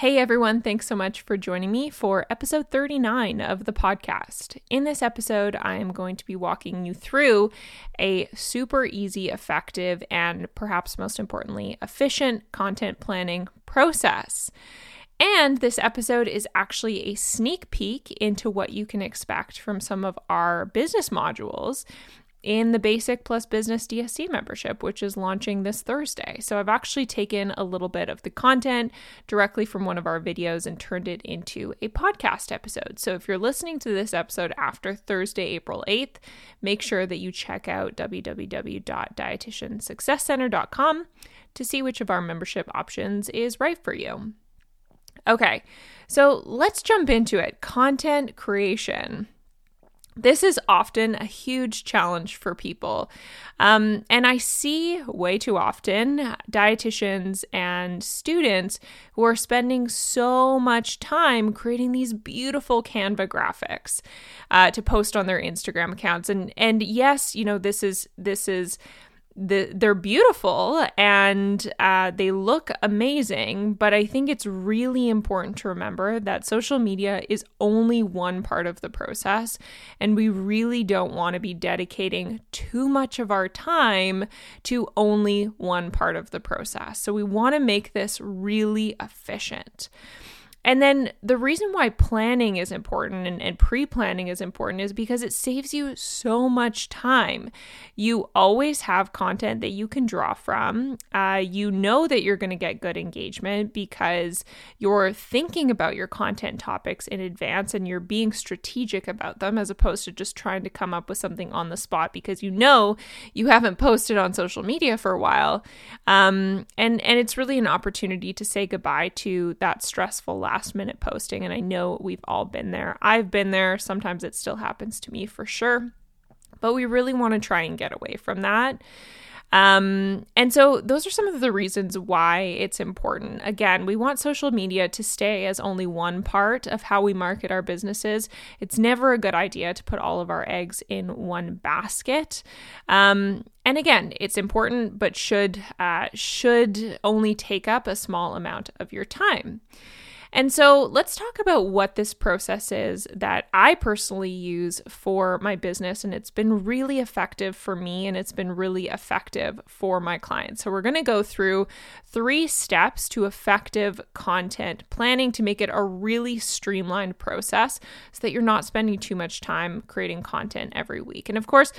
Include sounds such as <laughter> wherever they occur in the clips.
Hey everyone, thanks so much for joining me for episode 39 of the podcast. In this episode, I am going to be walking you through a super easy, effective, and perhaps most importantly, efficient content planning process. And this episode is actually a sneak peek into what you can expect from some of our business modules in the Basic Plus Business DSC membership, which is launching this Thursday. So I've actually taken a little bit of the content directly from one of our videos and turned it into a podcast episode. So if you're listening to this episode after Thursday, April 8th, make sure that you check out www.dietitiansuccesscenter.com to see which of our membership options is right for you. Okay, so let's jump into it content creation. This is often a huge challenge for people. Um, and I see way too often dietitians and students who are spending so much time creating these beautiful Canva graphics uh, to post on their Instagram accounts. And and yes, you know this is this is the, they're beautiful and uh, they look amazing, but I think it's really important to remember that social media is only one part of the process, and we really don't want to be dedicating too much of our time to only one part of the process. So we want to make this really efficient. And then the reason why planning is important and, and pre planning is important is because it saves you so much time. You always have content that you can draw from. Uh, you know that you're going to get good engagement because you're thinking about your content topics in advance and you're being strategic about them as opposed to just trying to come up with something on the spot because you know you haven't posted on social media for a while. Um, and, and it's really an opportunity to say goodbye to that stressful last last minute posting. And I know we've all been there. I've been there. Sometimes it still happens to me for sure. But we really want to try and get away from that. Um, and so those are some of the reasons why it's important. Again, we want social media to stay as only one part of how we market our businesses. It's never a good idea to put all of our eggs in one basket. Um, and again, it's important, but should uh, should only take up a small amount of your time. And so let's talk about what this process is that I personally use for my business. And it's been really effective for me and it's been really effective for my clients. So we're going to go through three steps to effective content planning to make it a really streamlined process so that you're not spending too much time creating content every week. And of course,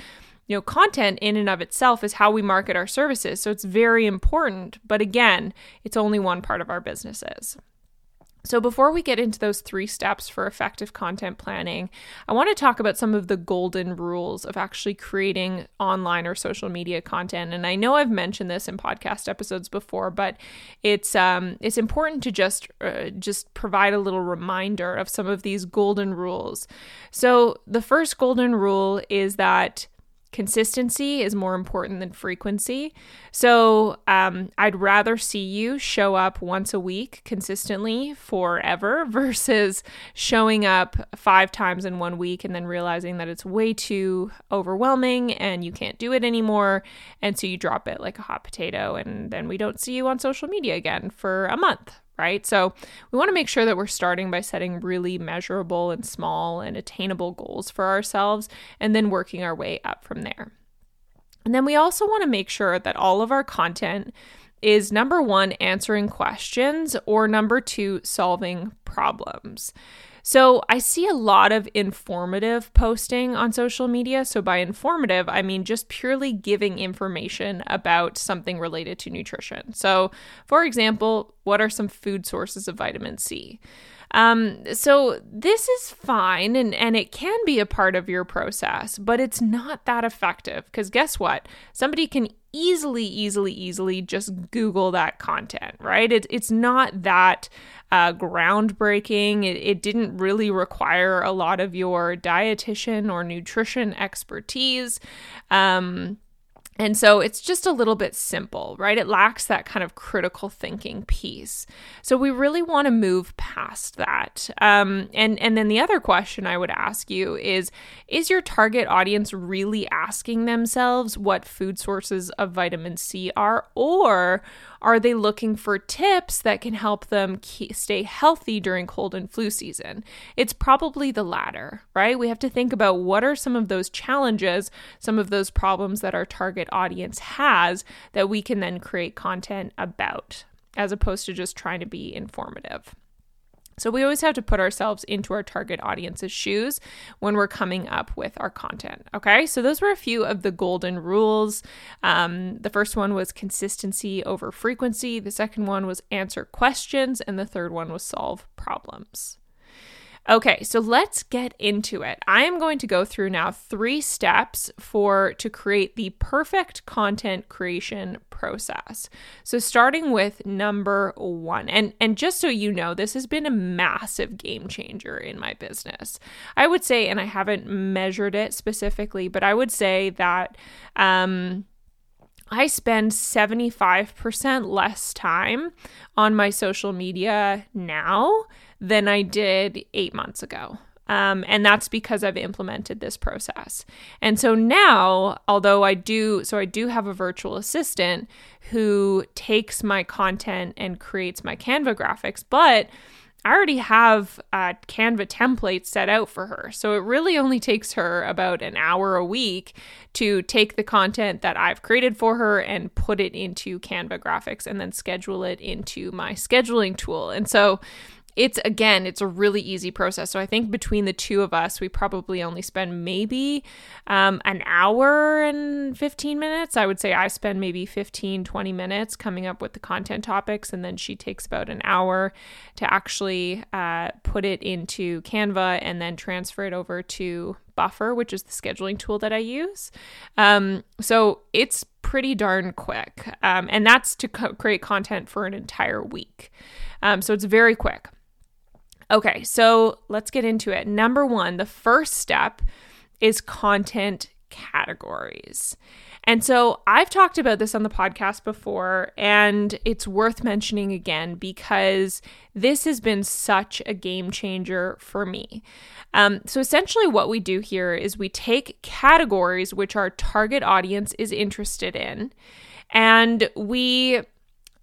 you know, content in and of itself is how we market our services. So it's very important. But again, it's only one part of our businesses. So, before we get into those three steps for effective content planning, I want to talk about some of the golden rules of actually creating online or social media content. And I know I've mentioned this in podcast episodes before, but it's um, it's important to just uh, just provide a little reminder of some of these golden rules. So, the first golden rule is that consistency is more important than frequency. So um, I'd rather see you show up once a week consistently forever <laughs> versus showing up five times in one week and then realizing that it's way too overwhelming and you can't do it anymore. And so you drop it like a hot potato and then we don't see you on social media again for a month, right? So we want to make sure that we're starting by setting really measurable and small and attainable goals for ourselves and then working our way up from there. And then we also want to make sure that all of our content is number one, answering questions, or number two, solving problems. So I see a lot of informative posting on social media. So by informative, I mean just purely giving information about something related to nutrition. So, for example, what are some food sources of vitamin C? Um, so this is fine and, and it can be a part of your process, but it's not that effective because guess what? Somebody can easily, easily, easily just Google that content, right? It, it's not that uh, groundbreaking. It, it didn't really require a lot of your dietitian or nutrition expertise. Um, and so it's just a little bit simple, right? It lacks that kind of critical thinking piece. So we really want to move past that. Um, and and then the other question I would ask you is: Is your target audience really asking themselves what food sources of vitamin C are, or Are they looking for tips that can help them keep, stay healthy during cold and flu season? It's probably the latter, right? We have to think about what are some of those challenges, some of those problems that our target audience has that we can then create content about, as opposed to just trying to be informative. So we always have to put ourselves into our target audience's shoes when we're coming up with our content. Okay, so those were a few of the golden rules. Um, the first one was consistency over frequency, the second one was answer questions, and the third one was solve problems. Okay, so let's get into it. I am going to go through now three steps for to create the perfect content creation process. So starting with number 1. And and just so you know, this has been a massive game changer in my business. I would say and I haven't measured it specifically, but I would say that um I spend 75% less time on my social media now than I did eight months ago. Um, and that's because I've implemented this process. And so now, although I do, so I do have a virtual assistant who takes my content and creates my Canva graphics, but I already have a Canva template set out for her. So it really only takes her about an hour a week to take the content that I've created for her and put it into Canva graphics and then schedule it into my scheduling tool. And so it's again, it's a really easy process. So I think between the two of us, we probably only spend maybe um, an hour and 15 minutes. I would say I spend maybe 15, 20 minutes coming up with the content topics, and then she takes about an hour to actually uh, put it into Canva and then transfer it over to Buffer, which is the scheduling tool that I use. Um, so it's pretty darn quick. Um, and that's to co- create content for an entire week. Um, so it's very quick. Okay, so let's get into it. Number one, the first step is content categories. And so I've talked about this on the podcast before, and it's worth mentioning again because this has been such a game changer for me. Um, so essentially, what we do here is we take categories which our target audience is interested in, and we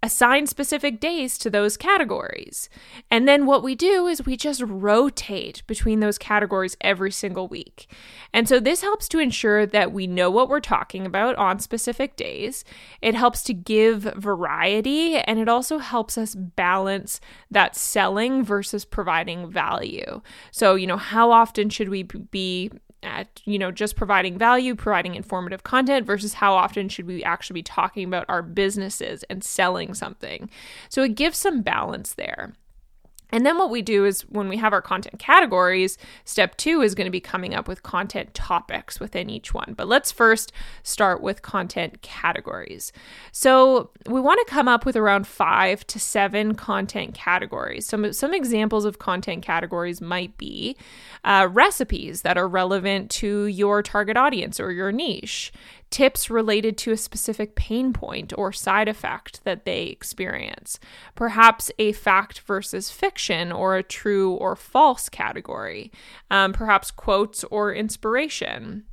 assign specific days to those categories. And then what we do is we just rotate between those categories every single week. And so this helps to ensure that we know what we're talking about on specific days. It helps to give variety and it also helps us balance that selling versus providing value. So, you know, how often should we be at you know just providing value providing informative content versus how often should we actually be talking about our businesses and selling something. So it gives some balance there and then what we do is when we have our content categories, step two is going to be coming up with content topics within each one. But let's first start with content categories. So we want to come up with around five to seven content categories. Some, some examples of content categories might be uh, recipes that are relevant to your target audience or your niche, tips related to a specific pain point or side effect that they experience, perhaps a fact versus fiction or a true or false category, um, perhaps quotes or inspiration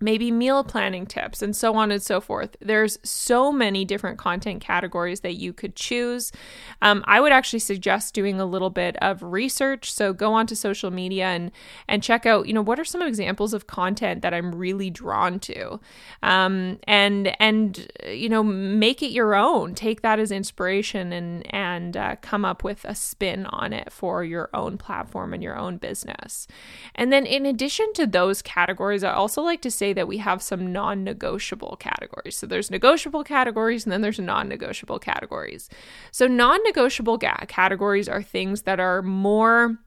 maybe meal planning tips, and so on and so forth. There's so many different content categories that you could choose. Um, I would actually suggest doing a little bit of research. So go onto social media and and check out, you know, what are some examples of content that I'm really drawn to, um, and and you know, make it your own. Take that as inspiration and and uh, come up with a spin on it for your own platform and your own business. And then in addition to those categories, I also like to say say that we have some non negotiable categories. So there's negotiable categories and then there's non negotiable categories. So non negotiable ga- categories are things that are more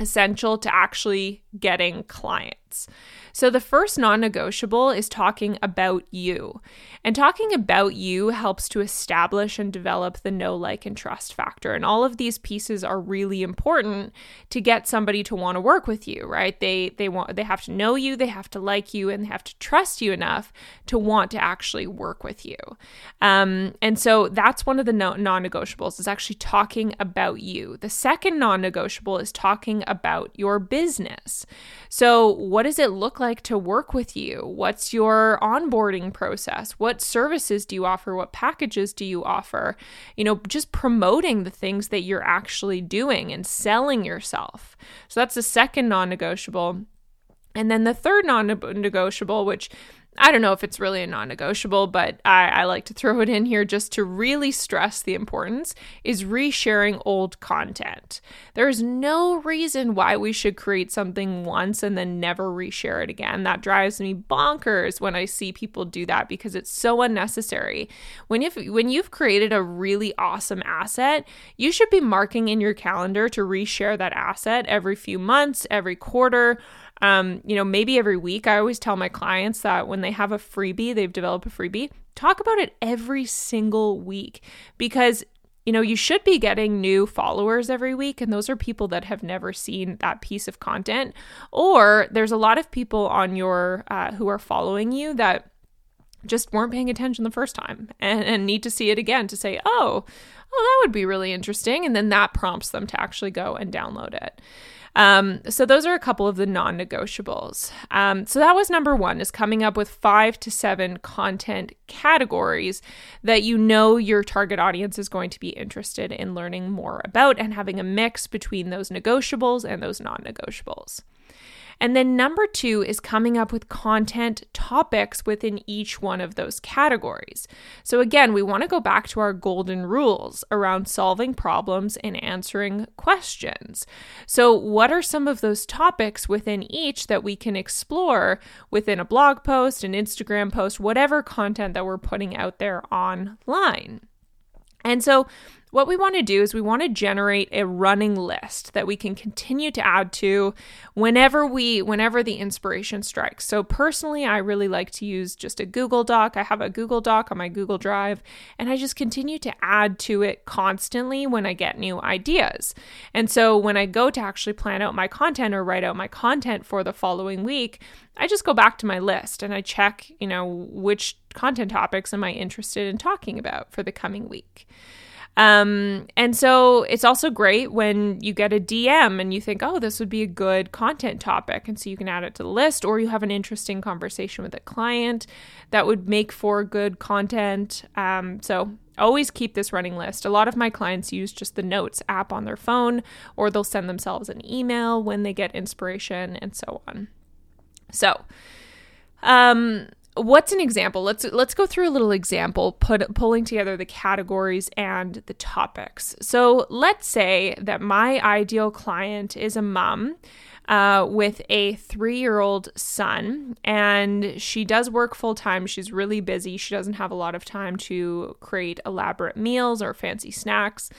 essential to actually getting clients. So, the first non negotiable is talking about you. And talking about you helps to establish and develop the know, like, and trust factor. And all of these pieces are really important to get somebody to want to work with you, right? They they want they have to know you, they have to like you, and they have to trust you enough to want to actually work with you. Um, and so that's one of the no- non-negotiables is actually talking about you. The second non-negotiable is talking about your business. So, what does it look like? Like to work with you? What's your onboarding process? What services do you offer? What packages do you offer? You know, just promoting the things that you're actually doing and selling yourself. So that's the second non negotiable. And then the third non negotiable, which I don't know if it's really a non negotiable, but I, I, like to throw it in here just to really stress the importance is resharing old content. There's no reason why we should create something once and then never reshare it again. That drives me bonkers when I see people do that because it's so unnecessary. When if when you've created a really awesome asset, you should be marking in your calendar to reshare that asset every few months, every quarter um, you know, maybe every week. I always tell my clients that when they have a freebie, they've developed a freebie, talk about it every single week because you know, you should be getting new followers every week, and those are people that have never seen that piece of content. Or there's a lot of people on your uh, who are following you that just weren't paying attention the first time and, and need to see it again to say, oh, oh, that would be really interesting. And then that prompts them to actually go and download it. Um, so those are a couple of the non-negotiables. Um, so that was number one: is coming up with five to seven content categories that you know your target audience is going to be interested in learning more about, and having a mix between those negotiables and those non-negotiables. And then number two is coming up with content topics within each one of those categories. So again, we want to go back to our golden rules around solving problems and answering questions. So, what are some of those topics within each that we can explore within a blog post, an Instagram post, whatever content that we're putting out there online? And so, what we want to do is we want to generate a running list that we can continue to add to whenever we whenever the inspiration strikes. So personally, I really like to use just a Google Doc. I have a Google Doc on my Google Drive and I just continue to add to it constantly when I get new ideas. And so when I go to actually plan out my content or write out my content for the following week, I just go back to my list and I check, you know, which content topics am I interested in talking about for the coming week. Um, and so it's also great when you get a DM and you think, oh, this would be a good content topic. And so you can add it to the list, or you have an interesting conversation with a client that would make for good content. Um, so always keep this running list. A lot of my clients use just the notes app on their phone, or they'll send themselves an email when they get inspiration and so on. So, um, what's an example? Let's let's go through a little example put pulling together the categories and the topics. So let's say that my ideal client is a mom uh, with a three year old son, and she does work full time. She's really busy. She doesn't have a lot of time to create elaborate meals or fancy snacks.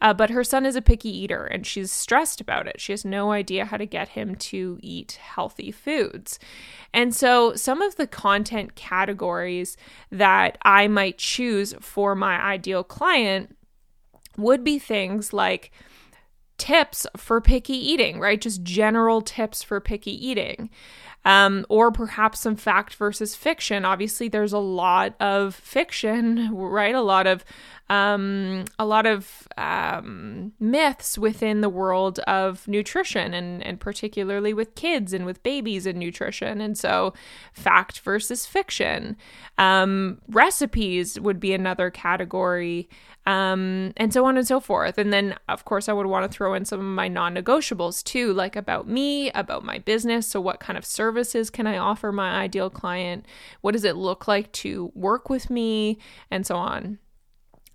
Uh, but her son is a picky eater and she's stressed about it. She has no idea how to get him to eat healthy foods. And so, some of the content categories that I might choose for my ideal client would be things like tips for picky eating, right? Just general tips for picky eating. Um, or perhaps some fact versus fiction. Obviously, there's a lot of fiction, <laughs> right? A lot of um, a lot of um, myths within the world of nutrition, and and particularly with kids and with babies and nutrition. And so, fact versus fiction. Um, recipes would be another category um, and so on and so forth. And then, of course, I would want to throw in some of my non negotiables too, like about me, about my business. So, what kind of services can I offer my ideal client? What does it look like to work with me? And so on.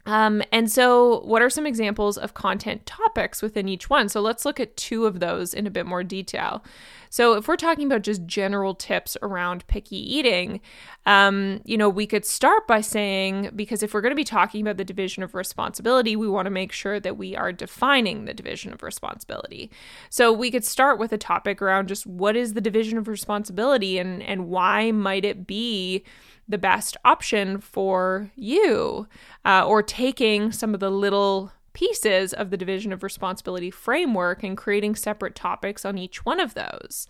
Um, and so, what are some examples of content topics within each one? So, let's look at two of those in a bit more detail. So, if we're talking about just general tips around picky eating, um, you know, we could start by saying, because if we're going to be talking about the division of responsibility, we want to make sure that we are defining the division of responsibility. So, we could start with a topic around just what is the division of responsibility and, and why might it be the best option for you, uh, or taking some of the little pieces of the division of responsibility framework and creating separate topics on each one of those.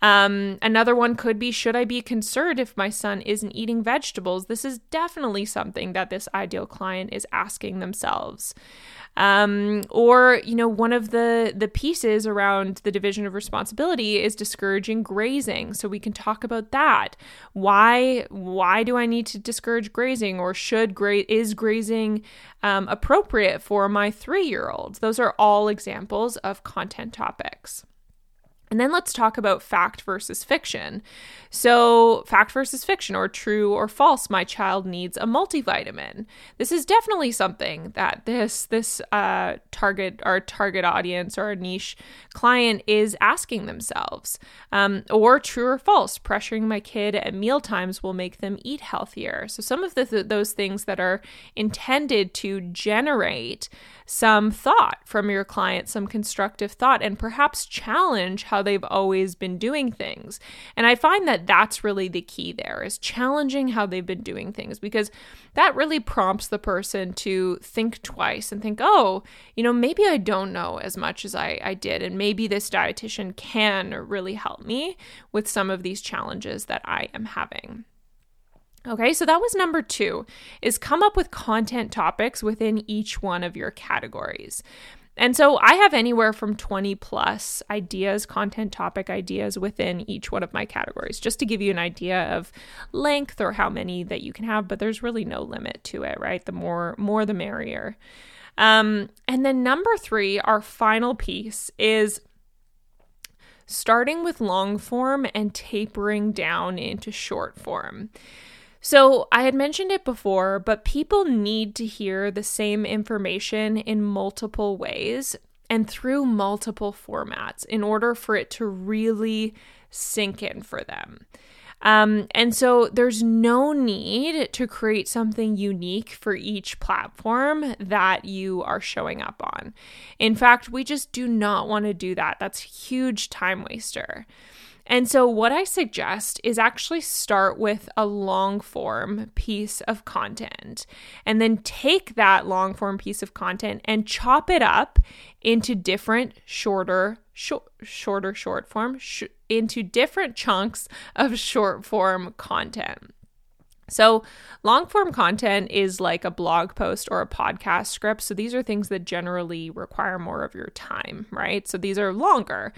Um, another one could be Should I be concerned if my son isn't eating vegetables? This is definitely something that this ideal client is asking themselves. Um, or you know, one of the the pieces around the division of responsibility is discouraging grazing. So we can talk about that. Why why do I need to discourage grazing, or should gra- is grazing um, appropriate for my three year olds? Those are all examples of content topics. And then let's talk about fact versus fiction. So, fact versus fiction, or true or false, my child needs a multivitamin. This is definitely something that this this uh, target our target audience or a niche client is asking themselves. Um, or true or false, pressuring my kid at meal times will make them eat healthier. So, some of the, th- those things that are intended to generate some thought from your client, some constructive thought, and perhaps challenge how they've always been doing things. And I find that that's really the key there is challenging how they've been doing things because that really prompts the person to think twice and think, oh, you know, maybe I don't know as much as I, I did. And maybe this dietitian can really help me with some of these challenges that I am having. Okay, so that was number two is come up with content topics within each one of your categories. And so I have anywhere from 20 plus ideas, content topic ideas within each one of my categories, just to give you an idea of length or how many that you can have, but there's really no limit to it, right? The more more the merrier. Um, and then number three, our final piece is starting with long form and tapering down into short form. So, I had mentioned it before, but people need to hear the same information in multiple ways and through multiple formats in order for it to really sink in for them. Um, and so there's no need to create something unique for each platform that you are showing up on. In fact, we just do not want to do that. That's huge time waster. And so, what I suggest is actually start with a long form piece of content and then take that long form piece of content and chop it up into different shorter, sh- shorter short form, sh- into different chunks of short form content. So, long form content is like a blog post or a podcast script. So, these are things that generally require more of your time, right? So, these are longer.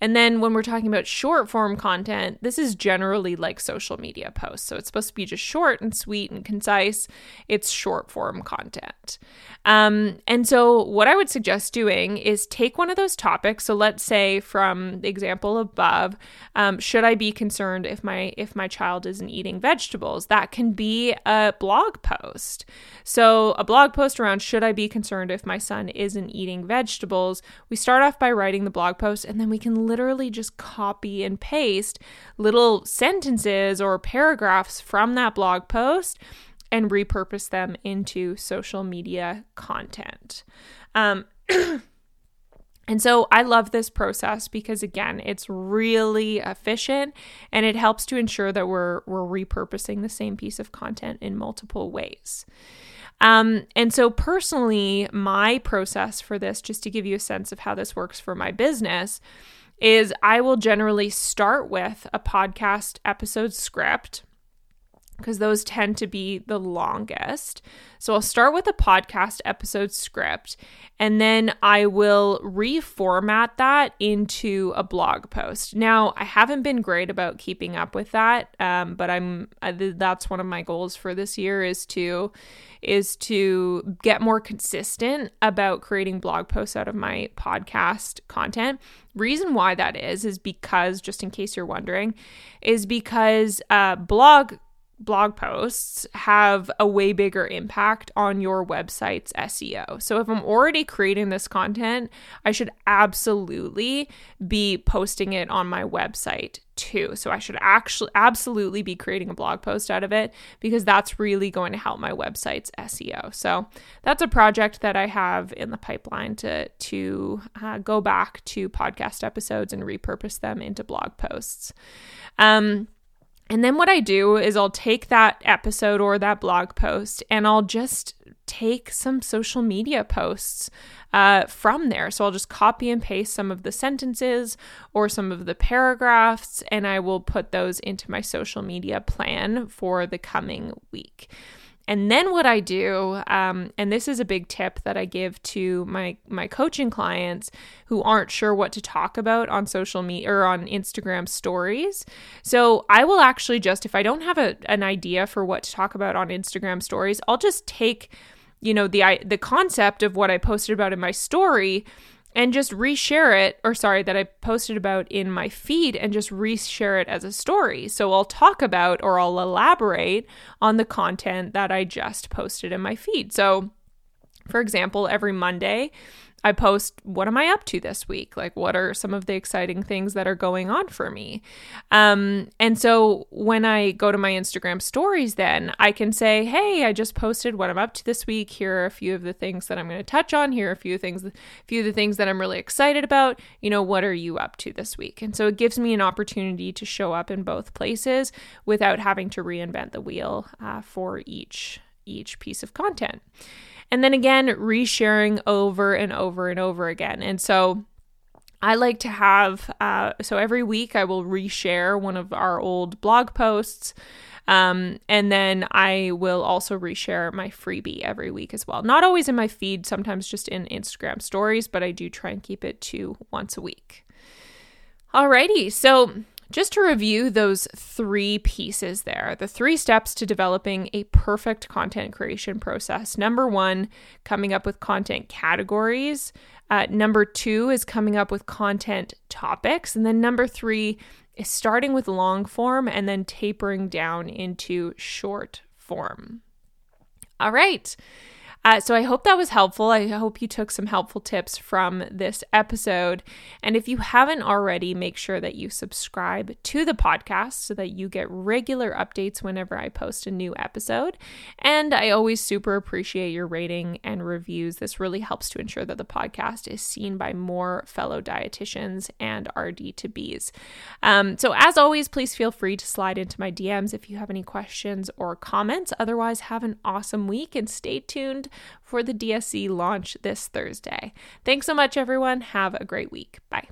And then when we're talking about short form content, this is generally like social media posts. So it's supposed to be just short and sweet and concise. It's short form content. Um, and so what I would suggest doing is take one of those topics. So let's say from the example above, um, should I be concerned if my if my child isn't eating vegetables? That can be a blog post. So a blog post around should I be concerned if my son isn't eating vegetables? We start off by writing the blog post and then we can literally just copy and paste little sentences or paragraphs from that blog post and repurpose them into social media content. Um, <clears throat> and so I love this process because again, it's really efficient and it helps to ensure that we're we're repurposing the same piece of content in multiple ways. Um, and so, personally, my process for this, just to give you a sense of how this works for my business, is I will generally start with a podcast episode script because those tend to be the longest. So I'll start with a podcast episode script and then I will reformat that into a blog post. Now, I haven't been great about keeping up with that, um, but I'm that's one of my goals for this year is to is to get more consistent about creating blog posts out of my podcast content. Reason why that is is because just in case you're wondering, is because uh, blog blog posts have a way bigger impact on your website's SEO. So if I'm already creating this content, I should absolutely be posting it on my website too. So I should actually absolutely be creating a blog post out of it because that's really going to help my website's SEO. So that's a project that I have in the pipeline to to uh, go back to podcast episodes and repurpose them into blog posts. Um And then what I do is I'll take that episode or that blog post and I'll just take some social media posts uh, from there. So I'll just copy and paste some of the sentences or some of the paragraphs and I will put those into my social media plan for the coming week. And then what I do, um, and this is a big tip that I give to my my coaching clients who aren't sure what to talk about on social media or on Instagram stories. So I will actually just, if I don't have a, an idea for what to talk about on Instagram stories, I'll just take, you know, the I, the concept of what I posted about in my story and just reshare it, or sorry, that I posted about in my feed and just reshare it as a story. So I'll talk about or I'll elaborate on the content that I just posted in my feed. So, for example, every Monday, I post what am I up to this week? Like what are some of the exciting things that are going on for me? Um, and so when I go to my Instagram stories, then I can say, hey, I just posted what I'm up to this week. Here are a few of the things that I'm going to touch on. Here are a few things, a few of the things that I'm really excited about. You know, what are you up to this week? And so it gives me an opportunity to show up in both places without having to reinvent the wheel uh, for each each piece of content. And then again, resharing over and over and over again. And so I like to have, uh, so every week I will reshare one of our old blog posts. Um, and then I will also reshare my freebie every week as well. Not always in my feed, sometimes just in Instagram stories, but I do try and keep it to once a week. Alrighty, so just to review those three pieces there, the three steps to developing a perfect content creation process. Number one, coming up with content categories. Uh, number two is coming up with content topics. And then number three is starting with long form and then tapering down into short form. All right. Uh, so I hope that was helpful. I hope you took some helpful tips from this episode. And if you haven't already, make sure that you subscribe to the podcast so that you get regular updates whenever I post a new episode. And I always super appreciate your rating and reviews. This really helps to ensure that the podcast is seen by more fellow dietitians and RD2Bs. Um, so as always, please feel free to slide into my DMs if you have any questions or comments. Otherwise, have an awesome week and stay tuned for the DSC launch this Thursday. Thanks so much, everyone. Have a great week. Bye.